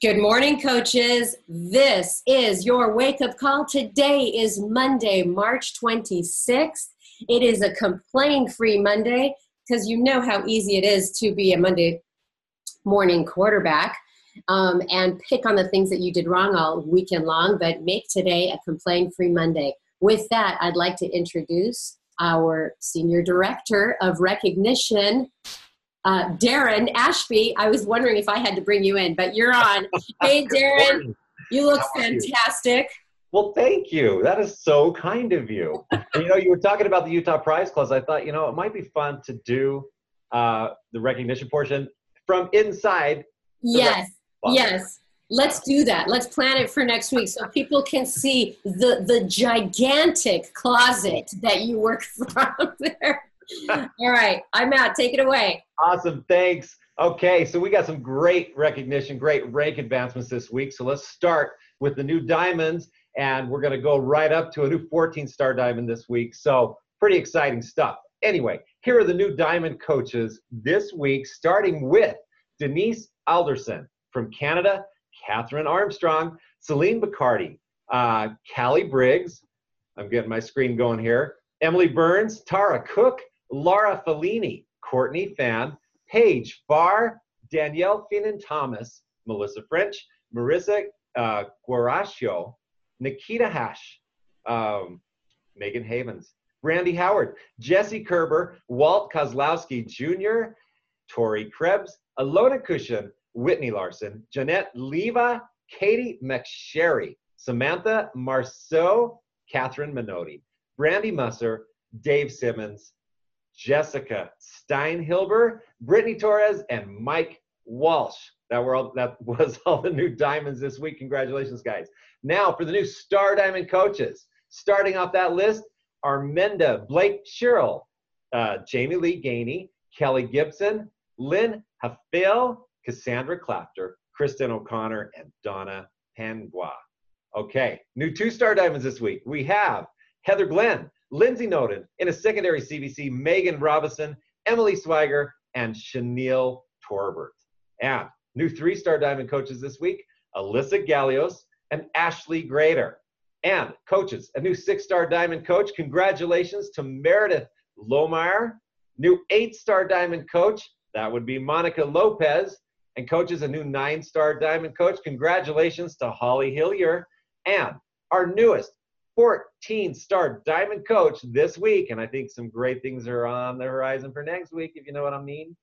Good morning, coaches. This is your wake up call. Today is Monday, March 26th. It is a complain free Monday because you know how easy it is to be a Monday morning quarterback um, and pick on the things that you did wrong all weekend long, but make today a complain free Monday. With that, I'd like to introduce our Senior Director of Recognition, uh, Darren Ashby. I was wondering if I had to bring you in, but you're on. Hey, Darren, you look fantastic. You? Well, thank you. That is so kind of you. you know, you were talking about the Utah Prize Clause. I thought, you know, it might be fun to do uh, the recognition portion from inside. Yes, yes. Let's do that. Let's plan it for next week so people can see the the gigantic closet that you work from there. All right, I'm out. Take it away. Awesome. Thanks. Okay, so we got some great recognition, great rank advancements this week. So let's start with the new diamonds, and we're going to go right up to a new 14 star diamond this week. So, pretty exciting stuff. Anyway, here are the new diamond coaches this week, starting with Denise Alderson from Canada, Catherine Armstrong, Celine Bacardi, uh, Callie Briggs. I'm getting my screen going here. Emily Burns, Tara Cook, Laura Fellini, Courtney Fan, Paige Farr, Danielle Finnan Thomas, Melissa French, Marissa uh, Guaraccio, Nikita Hash, um, Megan Havens, Brandy Howard, Jesse Kerber, Walt Kozlowski Jr., Tori Krebs, Alona Cushion, Whitney Larson, Jeanette Leva, Katie McSherry, Samantha Marceau, Catherine Minotti, Brandy Musser, Dave Simmons, Jessica Steinhilber, Brittany Torres, and Mike Walsh. That were all, that was all the new diamonds this week. Congratulations, guys. Now for the new Star Diamond coaches. Starting off that list are Menda Blake Sherrill, uh, Jamie Lee Gainey, Kelly Gibson, Lynn Hafil, Cassandra Clapter, Kristen O'Connor, and Donna Pangua. Okay, new two star diamonds this week. We have Heather Glenn, Lindsay Noden, in a secondary CBC, Megan Robinson, Emily Swiger, and Chenille Torbert. And new three star diamond coaches this week Alyssa Gallios and Ashley Grader. And coaches, a new six star diamond coach. Congratulations to Meredith Lohmeyer. New eight star diamond coach, that would be Monica Lopez. And coaches, a new nine star diamond coach. Congratulations to Holly Hillier. And our newest 14 star diamond coach this week. And I think some great things are on the horizon for next week, if you know what I mean.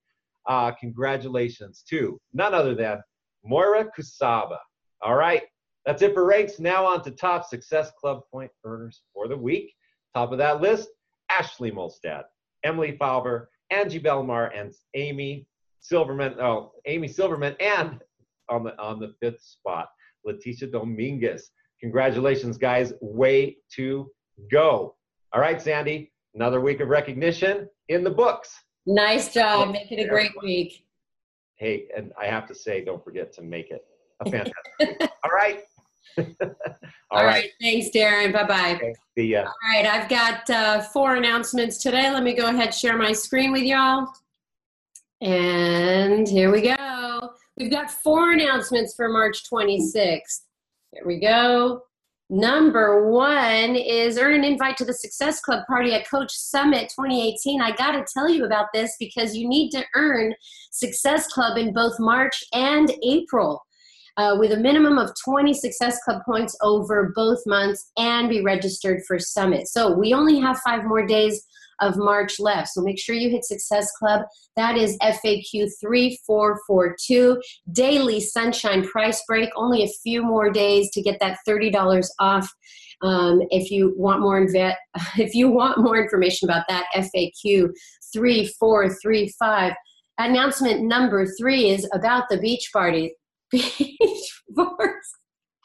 Uh, congratulations to none other than Moira Kusaba. All right, that's it for ranks. Now on to top Success Club point earners for the week. Top of that list, Ashley Molstad, Emily Fowler, Angie Belmar, and Amy Silverman. Oh, Amy Silverman, and on the on the fifth spot, Leticia Dominguez. Congratulations, guys. Way to go. All right, Sandy, another week of recognition in the books. Nice job. Make it a great week. Hey, and I have to say, don't forget to make it a fantastic All right. All, All right. right. Thanks, Darren. Bye bye. Okay. See ya. All right. I've got uh, four announcements today. Let me go ahead share my screen with y'all. And here we go. We've got four announcements for March 26th. Here we go. Number one is earn an invite to the Success Club party at Coach Summit 2018. I got to tell you about this because you need to earn Success Club in both March and April. Uh, with a minimum of 20 Success Club points over both months and be registered for Summit. So we only have five more days of March left. So make sure you hit Success Club. That is FAQ 3442. Daily Sunshine price break. Only a few more days to get that $30 off. Um, if you want more inve- if you want more information about that, FAQ 3435. Announcement number three is about the beach party. Beach bars.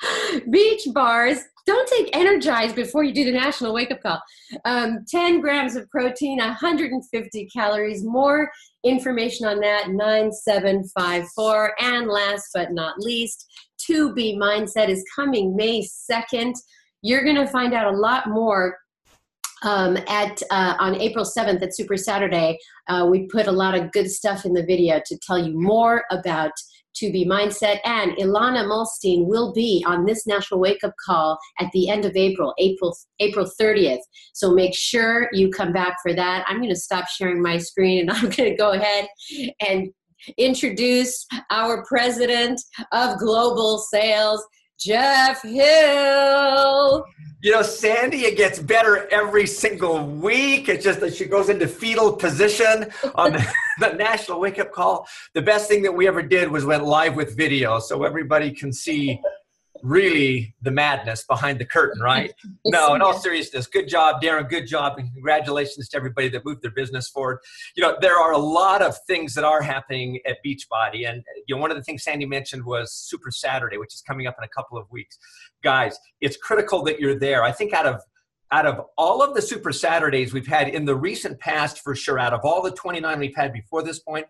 Beach bars don't take Energize before you do the national wake up call. Um, 10 grams of protein, 150 calories. More information on that, 9754. And last but not least, 2B Mindset is coming May 2nd. You're going to find out a lot more um, at uh, on April 7th at Super Saturday. Uh, we put a lot of good stuff in the video to tell you more about 2B Mindset. And Ilana Muhlstein will be on this national wake up call at the end of april april april 30th so make sure you come back for that. I'm going to stop sharing my screen and i'm going to go ahead and introduce our president of global sales jeff hill you know, Sandy, it gets better every single week. It's just that she goes into fetal position on the, the, national wake up call. The best thing that we ever did was went live with video so everybody can see really the madness behind the curtain, right? no, in all seriousness, good job, Darren. Good job, and congratulations to everybody that moved their business forward. You know, there are a lot of things that are happening at Beachbody, and you know, one of the things Sandy mentioned was Super Saturday, which is coming up in a couple of weeks. Guys, it's critical that you're there. I think out of out of all of the Super Saturdays we've had in the recent past, for sure, out of all the 29 we've had before this point,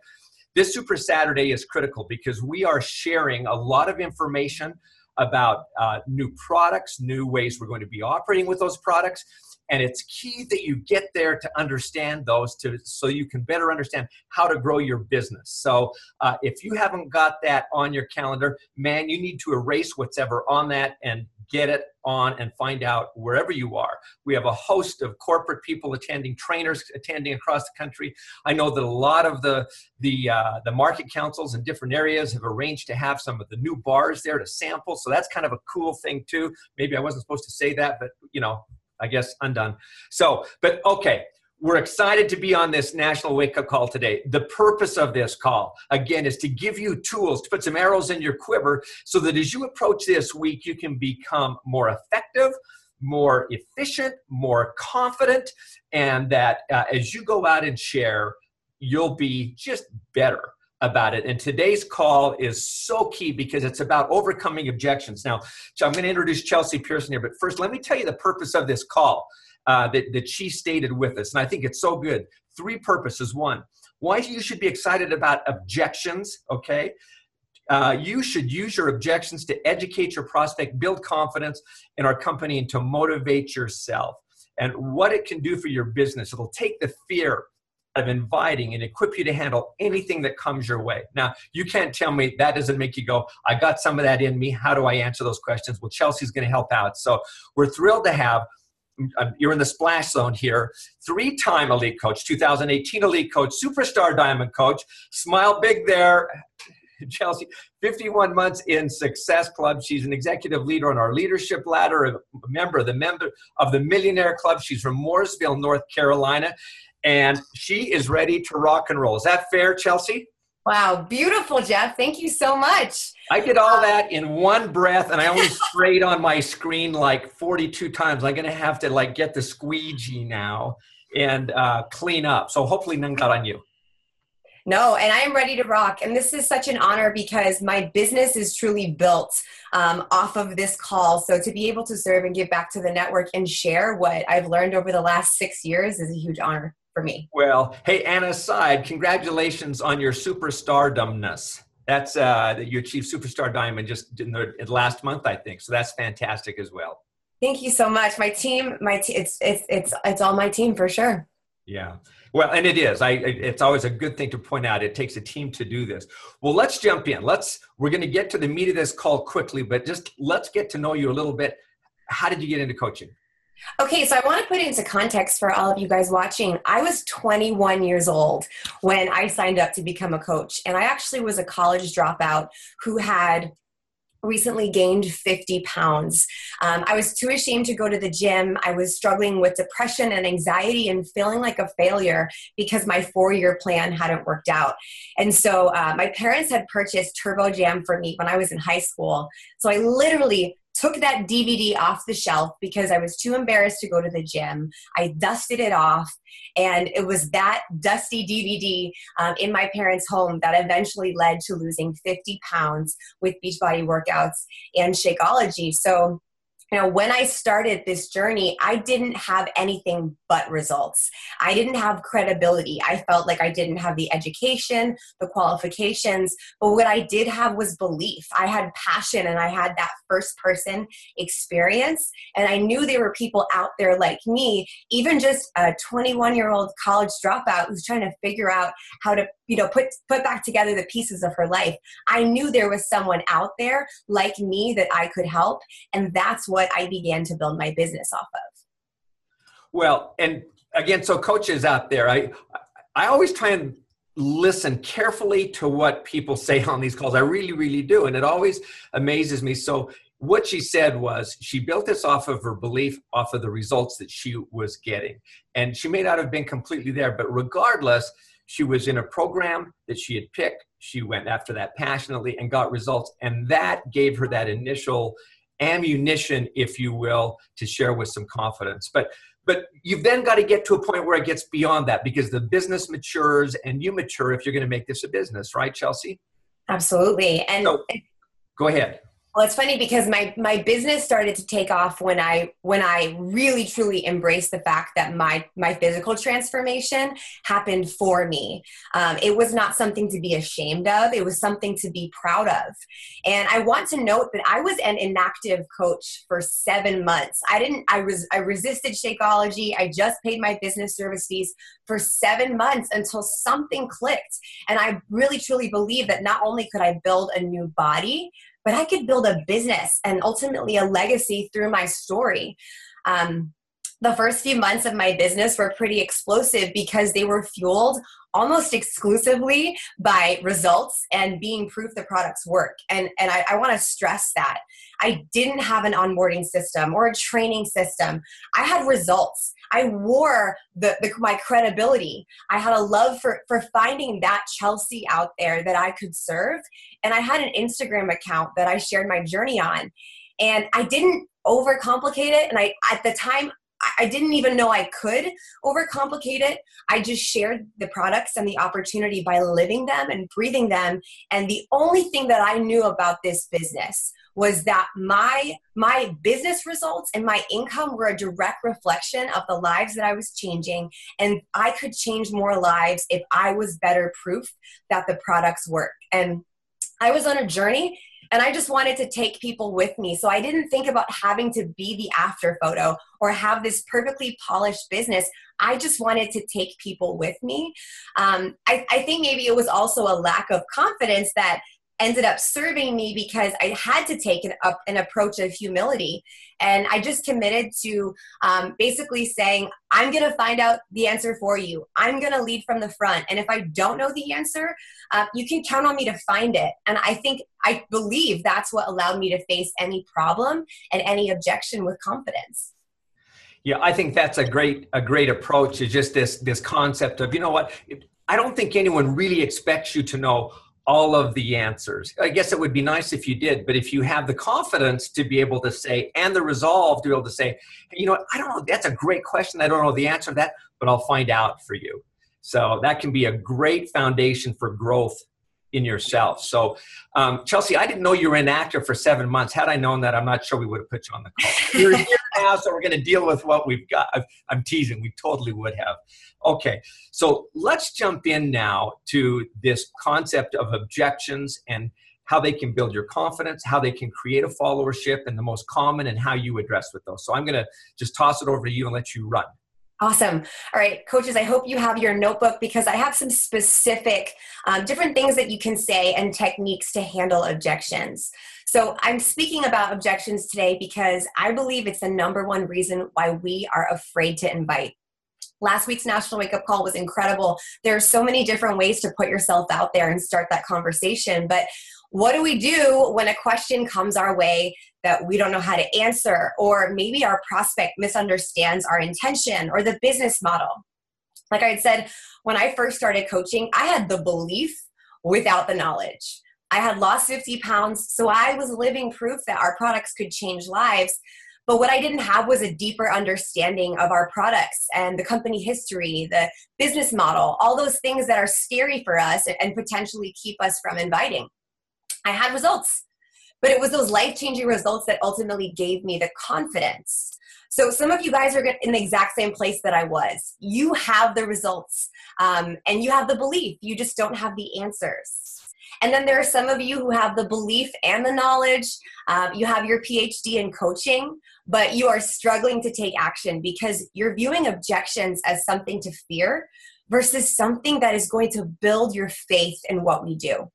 this Super Saturday is critical because we are sharing a lot of information about uh, new products, new ways we're going to be operating with those products. And it's key that you get there to understand those to, so you can better understand how to grow your business. So uh, if you haven't got that on your calendar, man, you need to erase what's ever on that and get it on and find out wherever you are. We have a host of corporate people attending, trainers attending across the country. I know that a lot of the the uh, the market councils in different areas have arranged to have some of the new bars there to sample. So that's kind of a cool thing too. Maybe I wasn't supposed to say that, but you know, I guess undone. So, but okay. We're excited to be on this national wake up call today. The purpose of this call, again, is to give you tools, to put some arrows in your quiver so that as you approach this week, you can become more effective, more efficient, more confident, and that uh, as you go out and share, you'll be just better about it. And today's call is so key because it's about overcoming objections. Now, I'm going to introduce Chelsea Pearson here, but first, let me tell you the purpose of this call uh, that, that she stated with us. And I think it's so good. Three purposes. One, why you should be excited about objections, okay? Uh, you should use your objections to educate your prospect, build confidence in our company, and to motivate yourself. And what it can do for your business, it'll take the fear of inviting and equip you to handle anything that comes your way. Now, you can't tell me that doesn't make you go, I got some of that in me. How do I answer those questions? Well, Chelsea's going to help out. So we're thrilled to have uh, you're in the splash zone here. Three time elite coach, 2018 elite coach, superstar diamond coach. Smile big there. Chelsea, 51 months in Success Club. She's an executive leader on our leadership ladder, a member the member of the Millionaire Club. She's from Mooresville, North Carolina, and she is ready to rock and roll. Is that fair, Chelsea? Wow, beautiful, Jeff. Thank you so much. I did all that in one breath, and I only sprayed on my screen like 42 times. I'm going to have to like get the squeegee now and uh, clean up. So hopefully none got on you. No, and I am ready to rock. And this is such an honor because my business is truly built um, off of this call. So to be able to serve and give back to the network and share what I've learned over the last six years is a huge honor for me. Well, hey, Anna aside, congratulations on your superstar dumbness. That's uh, that you achieved superstar diamond just in the in last month, I think. So that's fantastic as well. Thank you so much. My team, my t- it's it's it's it's all my team for sure. Yeah. Well, and it is. I it's always a good thing to point out. It takes a team to do this. Well, let's jump in. Let's we're going to get to the meat of this call quickly, but just let's get to know you a little bit. How did you get into coaching? Okay, so I want to put into context for all of you guys watching. I was 21 years old when I signed up to become a coach, and I actually was a college dropout who had recently gained 50 pounds. Um, I was too ashamed to go to the gym. I was struggling with depression and anxiety and feeling like a failure because my four year plan hadn't worked out. And so uh, my parents had purchased Turbo Jam for me when I was in high school. So I literally took that DVD off the shelf because I was too embarrassed to go to the gym. I dusted it off, and it was that dusty DVD um, in my parents' home that eventually led to losing 50 pounds with Beachbody workouts and Shakeology. So you know, when I started this journey, I didn't have anything but results. I didn't have credibility. I felt like I didn't have the education, the qualifications, but what I did have was belief. I had passion and I had that first person experience. And I knew there were people out there like me, even just a 21 year old college dropout who's trying to figure out how to you know put put back together the pieces of her life. I knew there was someone out there like me that i could help and that's what i began to build my business off of. Well and again so coaches out there i i always try and listen carefully to what people say on these calls. I really really do and it always amazes me. So what she said was she built this off of her belief off of the results that she was getting. And she may not have been completely there but regardless she was in a program that she had picked. She went after that passionately and got results. And that gave her that initial ammunition if you will to share with some confidence. But but you've then got to get to a point where it gets beyond that because the business matures and you mature if you're going to make this a business right chelsea? Absolutely. And so, go ahead well, it's funny because my my business started to take off when I when I really truly embraced the fact that my my physical transformation happened for me. Um, it was not something to be ashamed of. It was something to be proud of. And I want to note that I was an inactive coach for seven months. I didn't. I was. I resisted Shakeology. I just paid my business service fees for seven months until something clicked. And I really truly believe that not only could I build a new body but I could build a business and ultimately a legacy through my story. Um, the first few months of my business were pretty explosive because they were fueled almost exclusively by results and being proof the products work. And, and I, I want to stress that. I didn't have an onboarding system or a training system. I had results. I wore the, the, my credibility. I had a love for for finding that Chelsea out there that I could serve, and I had an Instagram account that I shared my journey on, and I didn't overcomplicate it. And I at the time I didn't even know I could overcomplicate it. I just shared the products and the opportunity by living them and breathing them. And the only thing that I knew about this business was that my my business results and my income were a direct reflection of the lives that I was changing and I could change more lives if I was better proof that the products work. And I was on a journey and I just wanted to take people with me. So I didn't think about having to be the after photo or have this perfectly polished business. I just wanted to take people with me. Um, I, I think maybe it was also a lack of confidence that ended up serving me because I had to take an, up, an approach of humility. And I just committed to um, basically saying, I'm going to find out the answer for you. I'm going to lead from the front. And if I don't know the answer, uh, you can count on me to find it. And I think, I believe that's what allowed me to face any problem and any objection with confidence. Yeah, I think that's a great a great approach. Is just this this concept of you know what I don't think anyone really expects you to know all of the answers. I guess it would be nice if you did, but if you have the confidence to be able to say and the resolve to be able to say, you know what, I don't know, that's a great question. I don't know the answer to that, but I'll find out for you. So that can be a great foundation for growth in yourself. So, um, Chelsea, I didn't know you were an actor for seven months. Had I known that, I'm not sure we would have put you on the call. You're so we're going to deal with what we've got. I'm teasing. We totally would have. Okay, so let's jump in now to this concept of objections and how they can build your confidence, how they can create a followership, and the most common and how you address with those. So I'm going to just toss it over to you and let you run. Awesome. All right, coaches, I hope you have your notebook because I have some specific um, different things that you can say and techniques to handle objections. So, I'm speaking about objections today because I believe it's the number one reason why we are afraid to invite. Last week's National Wake Up Call was incredible. There are so many different ways to put yourself out there and start that conversation. But what do we do when a question comes our way that we don't know how to answer, or maybe our prospect misunderstands our intention or the business model? Like I said, when I first started coaching, I had the belief without the knowledge. I had lost 50 pounds, so I was living proof that our products could change lives. But what I didn't have was a deeper understanding of our products and the company history, the business model, all those things that are scary for us and potentially keep us from inviting. I had results, but it was those life changing results that ultimately gave me the confidence. So some of you guys are in the exact same place that I was. You have the results um, and you have the belief, you just don't have the answers. And then there are some of you who have the belief and the knowledge. Um, you have your PhD in coaching, but you are struggling to take action because you're viewing objections as something to fear versus something that is going to build your faith in what we do.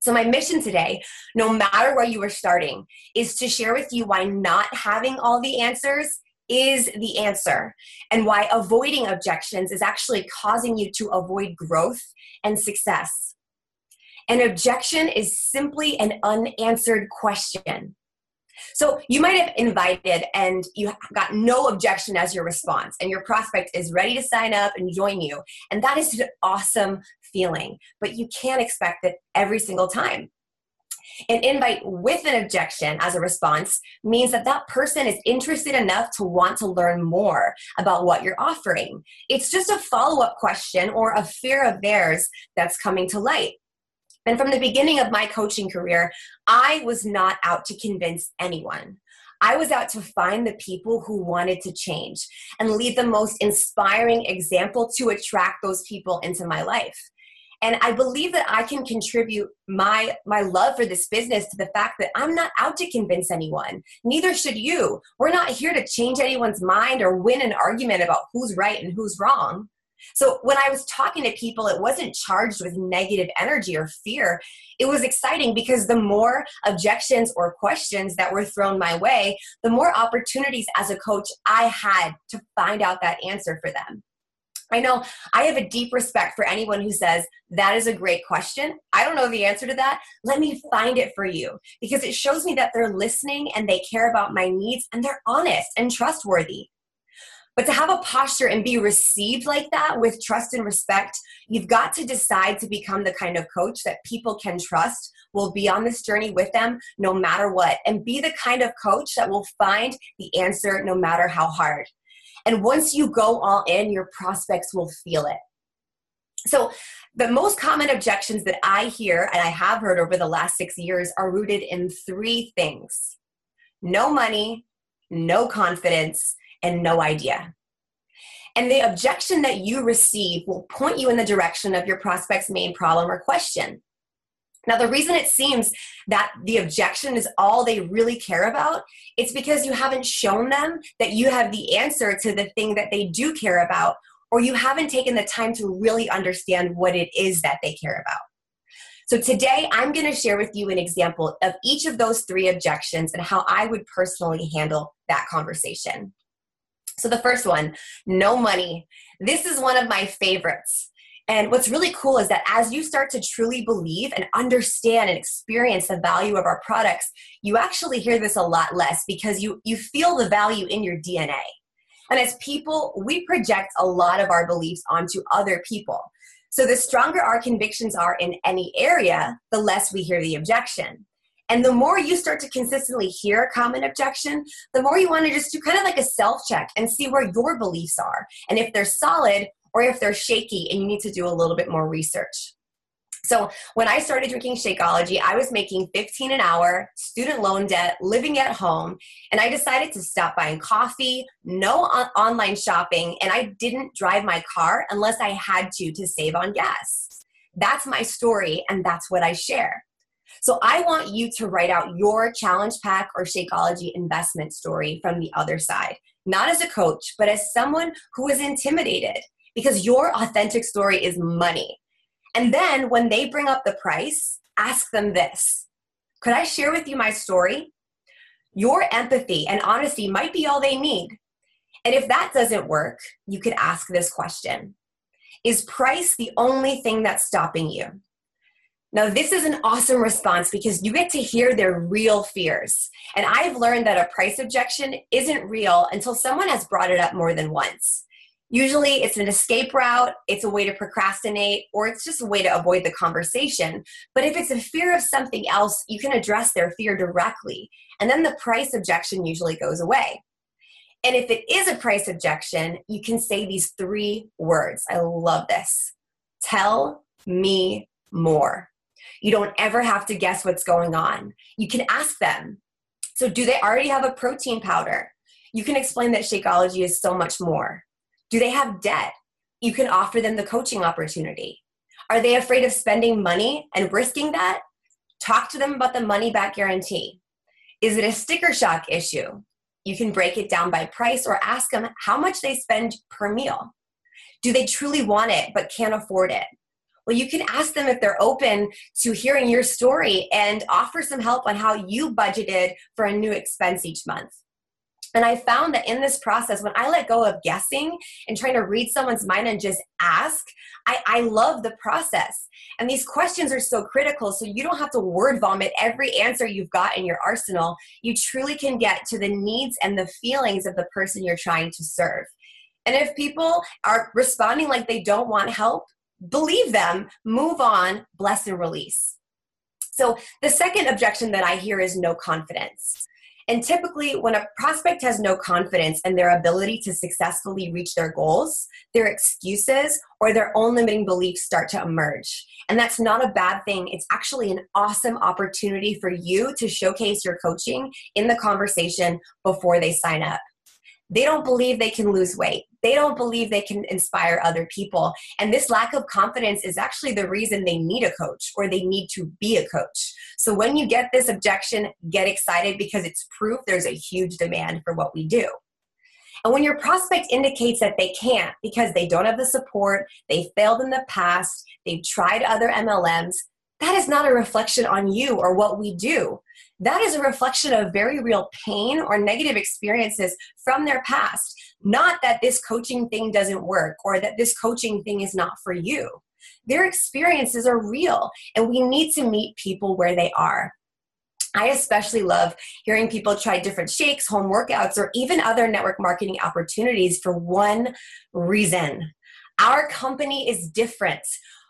So, my mission today, no matter where you are starting, is to share with you why not having all the answers is the answer and why avoiding objections is actually causing you to avoid growth and success. An objection is simply an unanswered question. So you might have invited and you got no objection as your response, and your prospect is ready to sign up and join you. And that is an awesome feeling, but you can't expect that every single time. An invite with an objection as a response means that that person is interested enough to want to learn more about what you're offering. It's just a follow up question or a fear of theirs that's coming to light. And from the beginning of my coaching career, I was not out to convince anyone. I was out to find the people who wanted to change and lead the most inspiring example to attract those people into my life. And i believe that i can contribute my my love for this business to the fact that i'm not out to convince anyone. Neither should you. We're not here to change anyone's mind or win an argument about who's right and who's wrong so when i was talking to people it wasn't charged with negative energy or fear it was exciting because the more objections or questions that were thrown my way the more opportunities as a coach i had to find out that answer for them I know I have a deep respect for anyone who says, That is a great question. I don't know the answer to that. Let me find it for you because it shows me that they're listening and they care about my needs and they're honest and trustworthy. But to have a posture and be received like that with trust and respect, you've got to decide to become the kind of coach that people can trust, will be on this journey with them no matter what, and be the kind of coach that will find the answer no matter how hard. And once you go all in, your prospects will feel it. So, the most common objections that I hear and I have heard over the last six years are rooted in three things no money, no confidence, and no idea. And the objection that you receive will point you in the direction of your prospect's main problem or question. Now, the reason it seems that the objection is all they really care about, it's because you haven't shown them that you have the answer to the thing that they do care about, or you haven't taken the time to really understand what it is that they care about. So, today I'm going to share with you an example of each of those three objections and how I would personally handle that conversation. So, the first one no money. This is one of my favorites. And what's really cool is that as you start to truly believe and understand and experience the value of our products, you actually hear this a lot less because you, you feel the value in your DNA. And as people, we project a lot of our beliefs onto other people. So the stronger our convictions are in any area, the less we hear the objection. And the more you start to consistently hear a common objection, the more you want to just do kind of like a self check and see where your beliefs are. And if they're solid, or if they're shaky and you need to do a little bit more research. So when I started drinking Shakeology, I was making 15 an hour, student loan debt, living at home, and I decided to stop buying coffee, no on- online shopping, and I didn't drive my car unless I had to to save on gas. That's my story and that's what I share. So I want you to write out your challenge pack or Shakeology investment story from the other side, not as a coach, but as someone who is intimidated because your authentic story is money. And then when they bring up the price, ask them this Could I share with you my story? Your empathy and honesty might be all they need. And if that doesn't work, you could ask this question Is price the only thing that's stopping you? Now, this is an awesome response because you get to hear their real fears. And I've learned that a price objection isn't real until someone has brought it up more than once. Usually it's an escape route, it's a way to procrastinate, or it's just a way to avoid the conversation. But if it's a fear of something else, you can address their fear directly. And then the price objection usually goes away. And if it is a price objection, you can say these three words. I love this tell me more. You don't ever have to guess what's going on. You can ask them. So, do they already have a protein powder? You can explain that Shakeology is so much more. Do they have debt? You can offer them the coaching opportunity. Are they afraid of spending money and risking that? Talk to them about the money back guarantee. Is it a sticker shock issue? You can break it down by price or ask them how much they spend per meal. Do they truly want it but can't afford it? Well, you can ask them if they're open to hearing your story and offer some help on how you budgeted for a new expense each month. And I found that in this process, when I let go of guessing and trying to read someone's mind and just ask, I, I love the process. And these questions are so critical. So you don't have to word vomit every answer you've got in your arsenal. You truly can get to the needs and the feelings of the person you're trying to serve. And if people are responding like they don't want help, believe them, move on, bless and release. So the second objection that I hear is no confidence. And typically, when a prospect has no confidence in their ability to successfully reach their goals, their excuses or their own limiting beliefs start to emerge. And that's not a bad thing. It's actually an awesome opportunity for you to showcase your coaching in the conversation before they sign up. They don't believe they can lose weight. They don't believe they can inspire other people. And this lack of confidence is actually the reason they need a coach or they need to be a coach. So when you get this objection, get excited because it's proof there's a huge demand for what we do. And when your prospect indicates that they can't because they don't have the support, they failed in the past, they've tried other MLMs, that is not a reflection on you or what we do that is a reflection of very real pain or negative experiences from their past. Not that this coaching thing doesn't work or that this coaching thing is not for you. Their experiences are real, and we need to meet people where they are. I especially love hearing people try different shakes, home workouts, or even other network marketing opportunities for one reason. Our company is different.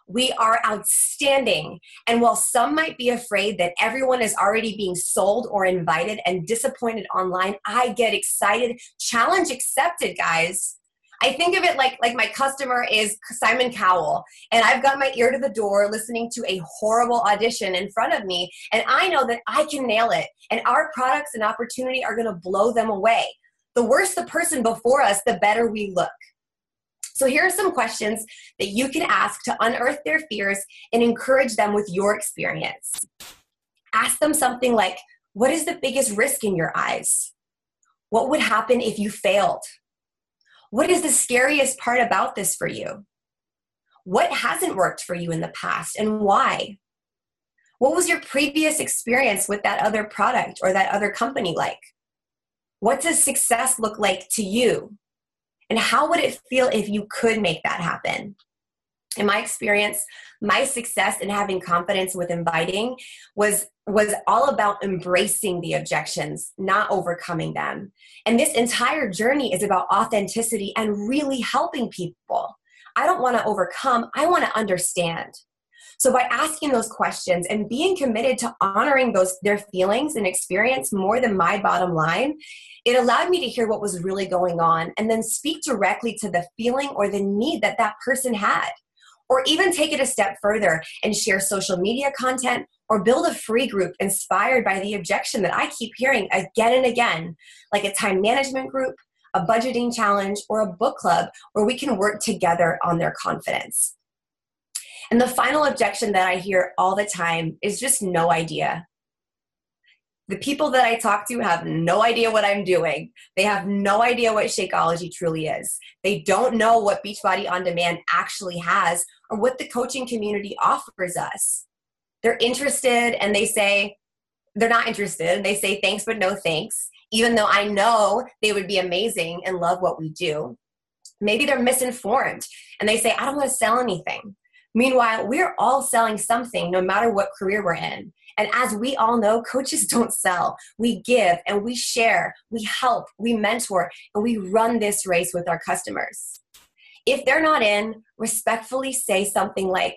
We are outstanding. And while some might be afraid that everyone is already being sold or invited and disappointed online, I get excited. Challenge accepted, guys. I think of it like like my customer is Simon Cowell and I've got my ear to the door listening to a horrible audition in front of me and I know that I can nail it and our products and opportunity are going to blow them away. The worse the person before us, the better we look. So, here are some questions that you can ask to unearth their fears and encourage them with your experience. Ask them something like, What is the biggest risk in your eyes? What would happen if you failed? What is the scariest part about this for you? What hasn't worked for you in the past and why? What was your previous experience with that other product or that other company like? What does success look like to you? And how would it feel if you could make that happen? In my experience, my success in having confidence with inviting was was all about embracing the objections, not overcoming them. And this entire journey is about authenticity and really helping people. I don't want to overcome, I want to understand. So by asking those questions and being committed to honoring those their feelings and experience more than my bottom line, it allowed me to hear what was really going on and then speak directly to the feeling or the need that that person had. Or even take it a step further and share social media content or build a free group inspired by the objection that I keep hearing again and again, like a time management group, a budgeting challenge, or a book club where we can work together on their confidence. And the final objection that I hear all the time is just no idea the people that I talk to have no idea what I'm doing. They have no idea what Shakeology truly is. They don't know what Beachbody On Demand actually has or what the coaching community offers us. They're interested and they say, they're not interested. They say thanks, but no thanks, even though I know they would be amazing and love what we do. Maybe they're misinformed and they say, I don't want to sell anything. Meanwhile, we're all selling something no matter what career we're in. And as we all know, coaches don't sell. We give and we share, we help, we mentor, and we run this race with our customers. If they're not in, respectfully say something like,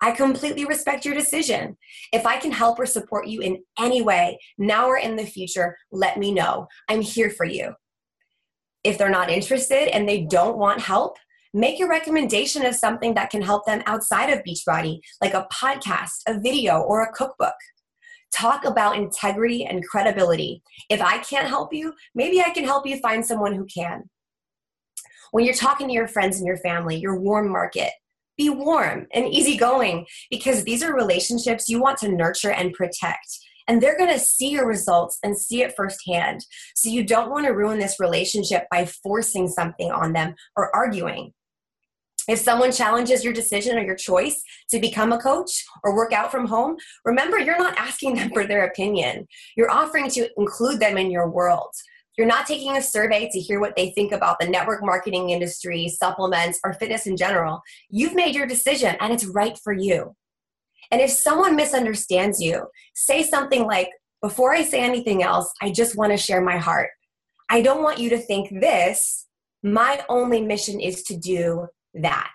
I completely respect your decision. If I can help or support you in any way, now or in the future, let me know. I'm here for you. If they're not interested and they don't want help, make a recommendation of something that can help them outside of Beachbody, like a podcast, a video, or a cookbook. Talk about integrity and credibility. If I can't help you, maybe I can help you find someone who can. When you're talking to your friends and your family, your warm market, be warm and easygoing because these are relationships you want to nurture and protect and they're going to see your results and see it firsthand. So you don't want to ruin this relationship by forcing something on them or arguing. If someone challenges your decision or your choice to become a coach or work out from home, remember you're not asking them for their opinion. You're offering to include them in your world. You're not taking a survey to hear what they think about the network marketing industry, supplements, or fitness in general. You've made your decision and it's right for you. And if someone misunderstands you, say something like, Before I say anything else, I just want to share my heart. I don't want you to think this. My only mission is to do that.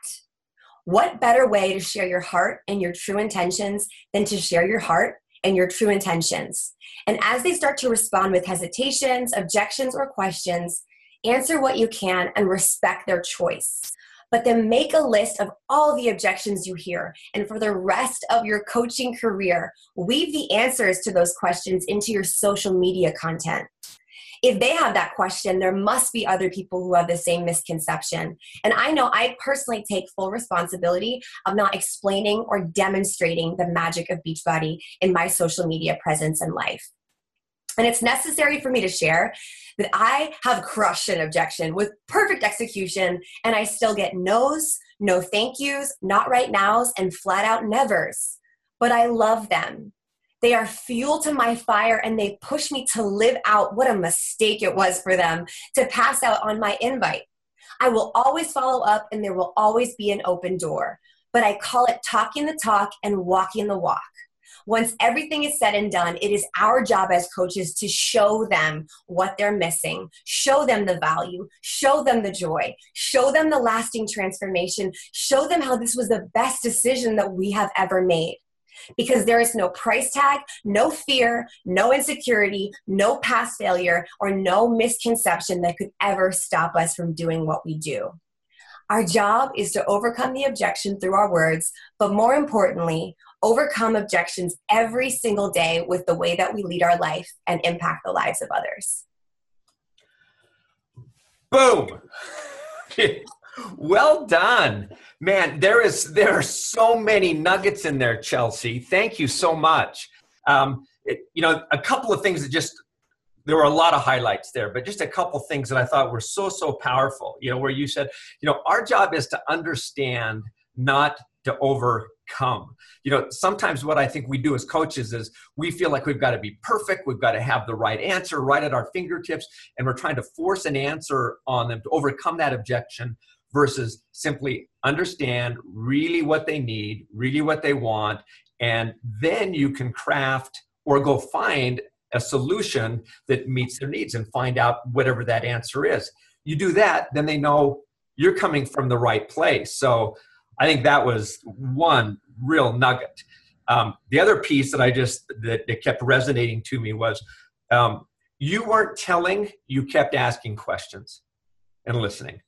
What better way to share your heart and your true intentions than to share your heart and your true intentions? And as they start to respond with hesitations, objections, or questions, answer what you can and respect their choice. But then make a list of all the objections you hear. And for the rest of your coaching career, weave the answers to those questions into your social media content if they have that question, there must be other people who have the same misconception. And I know I personally take full responsibility of not explaining or demonstrating the magic of Beachbody in my social media presence and life. And it's necessary for me to share that I have crushed an objection with perfect execution, and I still get no's, no thank yous, not right nows, and flat out nevers. But I love them they are fuel to my fire and they push me to live out what a mistake it was for them to pass out on my invite. I will always follow up and there will always be an open door. But I call it talking the talk and walking the walk. Once everything is said and done, it is our job as coaches to show them what they're missing, show them the value, show them the joy, show them the lasting transformation, show them how this was the best decision that we have ever made because there is no price tag, no fear, no insecurity, no past failure, or no misconception that could ever stop us from doing what we do. Our job is to overcome the objection through our words, but more importantly, overcome objections every single day with the way that we lead our life and impact the lives of others. Boom. well done. Man, there is there are so many nuggets in there, Chelsea. Thank you so much. Um, it, you know, a couple of things that just there were a lot of highlights there, but just a couple things that I thought were so so powerful. You know, where you said, you know, our job is to understand, not to overcome. You know, sometimes what I think we do as coaches is we feel like we've got to be perfect, we've got to have the right answer right at our fingertips, and we're trying to force an answer on them to overcome that objection versus simply understand really what they need, really what they want, and then you can craft or go find a solution that meets their needs and find out whatever that answer is. You do that, then they know you're coming from the right place. So I think that was one real nugget. Um, the other piece that I just that, that kept resonating to me was um, you weren't telling, you kept asking questions and listening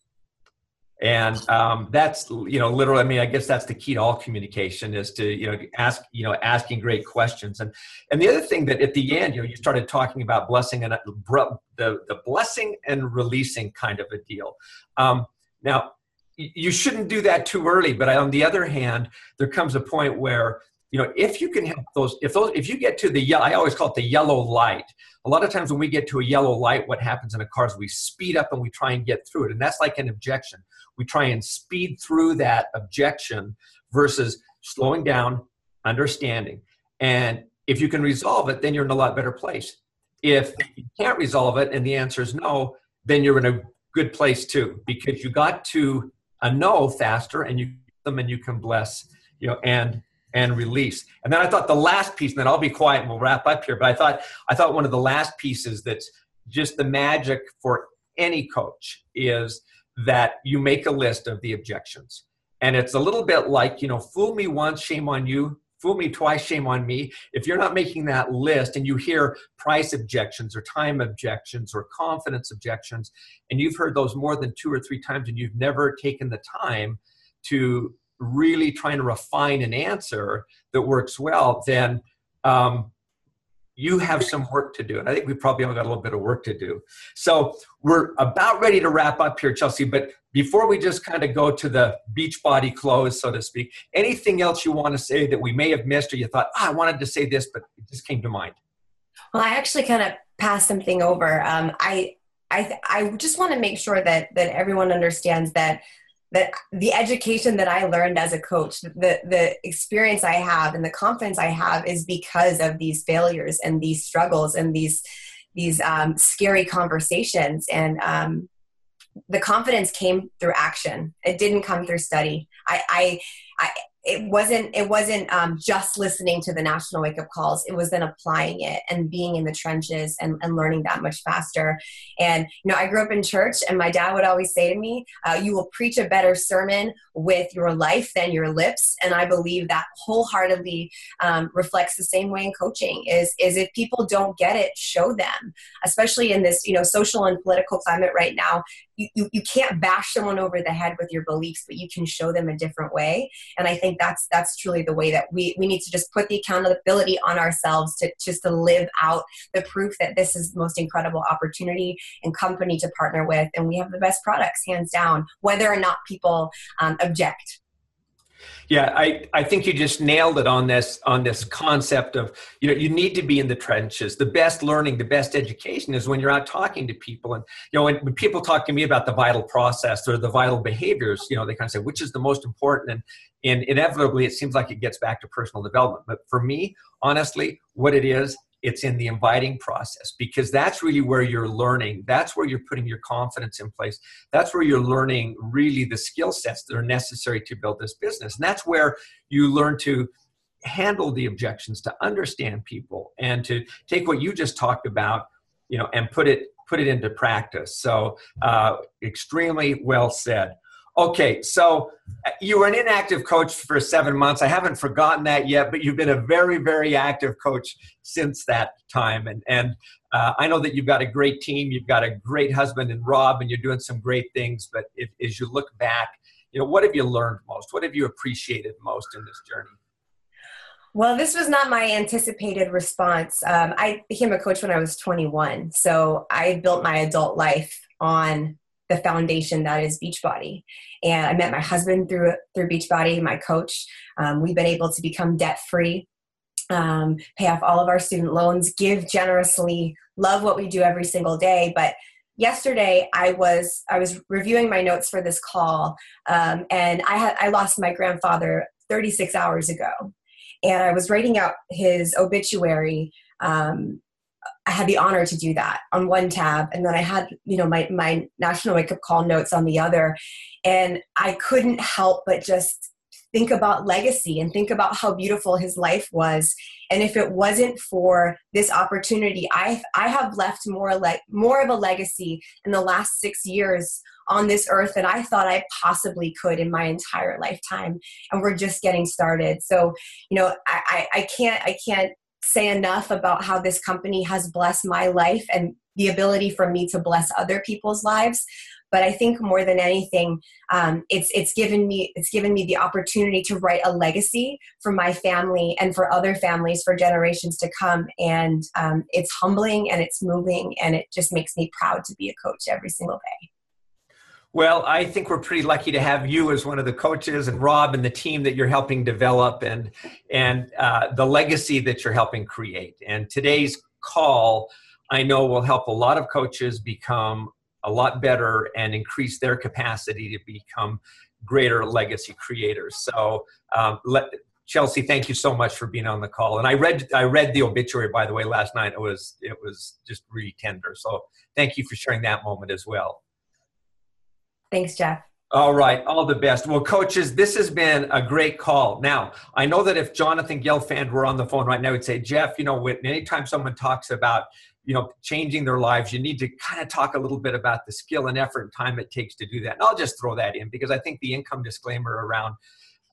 and um, that's you know literally i mean i guess that's the key to all communication is to you know ask you know asking great questions. And and the other thing that at the end you know you started talking about blessing and the the blessing and releasing kind of a deal. Um, now you shouldn't do that too early but on the other hand there comes a point where you know if you can help those if those if you get to the yellow i always call it the yellow light. A lot of times when we get to a yellow light what happens in a car is we speed up and we try and get through it. And that's like an objection. We try and speed through that objection versus slowing down understanding. And if you can resolve it then you're in a lot better place. If you can't resolve it and the answer is no then you're in a good place too because you got to a no faster and you them and you can bless you know and and release. And then I thought the last piece, and then I'll be quiet and we'll wrap up here. But I thought I thought one of the last pieces that's just the magic for any coach is that you make a list of the objections. And it's a little bit like, you know, fool me once, shame on you. Fool me twice, shame on me. If you're not making that list and you hear price objections or time objections or confidence objections, and you've heard those more than two or three times and you've never taken the time to really trying to refine an answer that works well, then um, you have some work to do. And I think we probably all got a little bit of work to do. So we're about ready to wrap up here, Chelsea. But before we just kind of go to the Beachbody close, so to speak, anything else you want to say that we may have missed or you thought, oh, I wanted to say this, but it just came to mind? Well, I actually kind of passed something over. Um, I, I, I just want to make sure that, that everyone understands that that the education that I learned as a coach, the the experience I have and the confidence I have is because of these failures and these struggles and these these um, scary conversations and um, the confidence came through action. It didn't come through study. I, I, I it wasn't it wasn't um, just listening to the national wake up calls. It was then applying it and being in the trenches and, and learning that much faster. And you know i grew up in church and my dad would always say to me uh, you will preach a better sermon with your life than your lips. And i believe that wholeheartedly um, reflects the same way in coaching is is if people don't get it show them. Especially in this you know social and political climate right now you, you, you can't bash someone over the head with your beliefs but you can show them a different way. And i think that's that's truly the way that we we need to just put the accountability on ourselves to just to live out the proof that this is the most incredible opportunity and company to partner with. And we have the best products hands down whether or not people um, object yeah, I, I think you just nailed it on this on this concept of you know you need to be in the trenches. The best learning, the best education is when you're out talking to people. And you know when, when people talk to me about the vital process or the vital behaviors, you know they kind of say which is the most important. And and inevitably it seems like it gets back to personal development. But for me, honestly, what it is it's in the inviting process because that's really where you're learning that's where you're putting your confidence in place that's where you're learning really the skill sets that are necessary to build this business and that's where you learn to handle the objections to understand people and to take what you just talked about you know and put it put it into practice. So uh, extremely well said Okay, so uh, you were an inactive coach for seven months. I haven't forgotten that yet, but you've been a very, very active coach since that time. And and uh, I know that you've got a great team. You've got a great husband and Rob, and you're doing some great things. But if, as you look back, you know what have you learned most? What have you appreciated most in this journey? Well, this was not my anticipated response. Um, I became a coach when I was 21, so I built my adult life on the foundation that is Beachbody. And I met my husband through through Beachbody, my coach. Um, we've been able to become debt free, um, pay off all of our student loans, give generously, love what we do every single day. But yesterday I was I was reviewing my notes for this call, um, and I had I lost my grandfather 36 hours ago, and I was writing out his obituary um, I had the honor to do that on one tab, and then I had you know my my national wake up call notes on the other, and I couldn't help but just think about legacy and think about how beautiful his life was. And if it wasn't for this opportunity i i have left more like more of a legacy in the last 6 years on this earth than i thought i possibly could in my entire lifetime. And we're just getting started. So you know i i, I can't i can't say enough about how this company has blessed my life and the ability for me to bless other people's lives. But i think more than anything um, it's it's given me it's given me the opportunity to write a legacy for my family and for other families for generations to come. And um, it's humbling and it's moving and it just makes me proud to be a coach every single day well, I think we're pretty lucky to have you as one of the coaches, and Rob and the team that you're helping develop, and and uh, the legacy that you're helping create. And today's call, I know, will help a lot of coaches become a lot better and increase their capacity to become greater legacy creators. So, um, let, Chelsea, thank you so much for being on the call. And I read I read the obituary by the way last night. It was it was just really tender. So, thank you for sharing that moment as well. Thanks, Jeff. All right, all the best. Well, coaches, this has been a great call. Now, I know that if Jonathan Gelfand were on the phone right now, he'd say, Jeff, you know, anytime someone talks about, you know, changing their lives, you need to kind of talk a little bit about the skill and effort and time it takes to do that. And I'll just throw that in because I think the income disclaimer around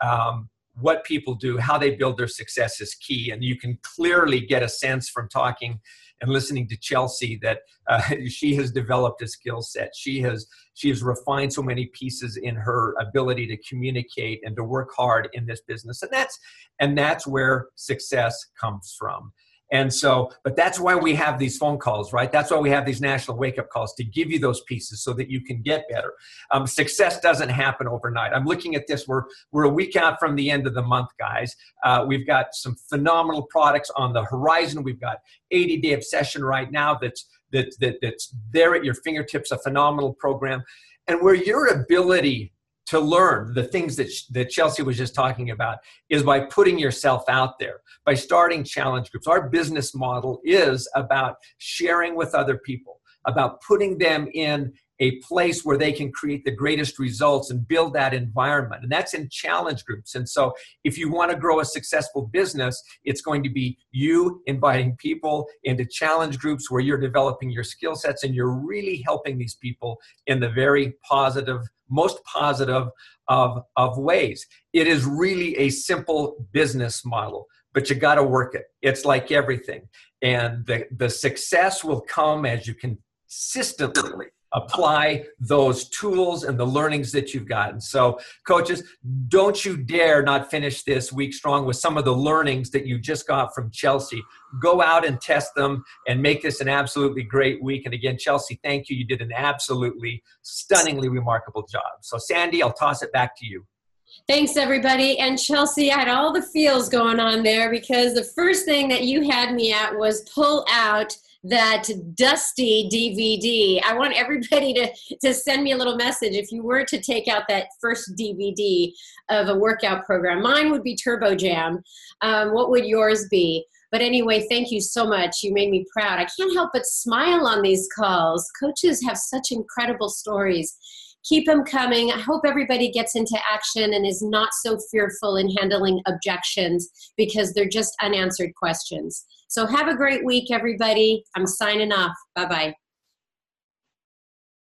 um, what people do, how they build their success is key. And you can clearly get a sense from talking and listening to Chelsea that uh, she has developed a skill set. She has she has refined so many pieces in her ability to communicate and to work hard in this business, and that's and that's where success comes from. And so, but that's why we have these phone calls, right? That's why we have these national wake up calls to give you those pieces so that you can get better. Um, success doesn't happen overnight. I'm looking at this. We're, we're a week out from the end of the month, guys. Uh, we've got some phenomenal products on the horizon. We've got 80 day obsession right now that's, that, that, that's there at your fingertips, a phenomenal program. And where your ability to learn the things that, that Chelsea was just talking about is by putting yourself out there, by starting challenge groups. Our business model is about sharing with other people, about putting them in a place where they can create the greatest results and build that environment. And that's in challenge groups. And so, if you want to grow a successful business, it's going to be you inviting people into challenge groups where you're developing your skill sets and you're really helping these people in the very positive, most positive of, of ways. It is really a simple business model but you got to work it. It's like everything. And the, the success will come as you consistently apply those tools and the learnings that you've gotten. So, coaches, don't you dare not finish this week strong with some of the learnings that you just got from Chelsea. Go out and test them and make this an absolutely great week. And again, Chelsea, thank you. You did an absolutely stunningly remarkable job. So, Sandy, I'll toss it back to you. Thanks, everybody. And Chelsea, I had all the feels going on there because the first thing that you had me at was pull out that dusty DVD. I want everybody to, to send me a little message if you were to take out that first DVD of a workout program. Mine would be Turbo Jam. Um, what would yours be? But anyway, thank you so much. You made me proud. I can't help but smile on these calls. Coaches have such incredible stories keep them coming. I hope everybody gets into action and is not so fearful in handling objections because they're just unanswered questions. So have a great week, everybody. I'm signing off. Bye bye.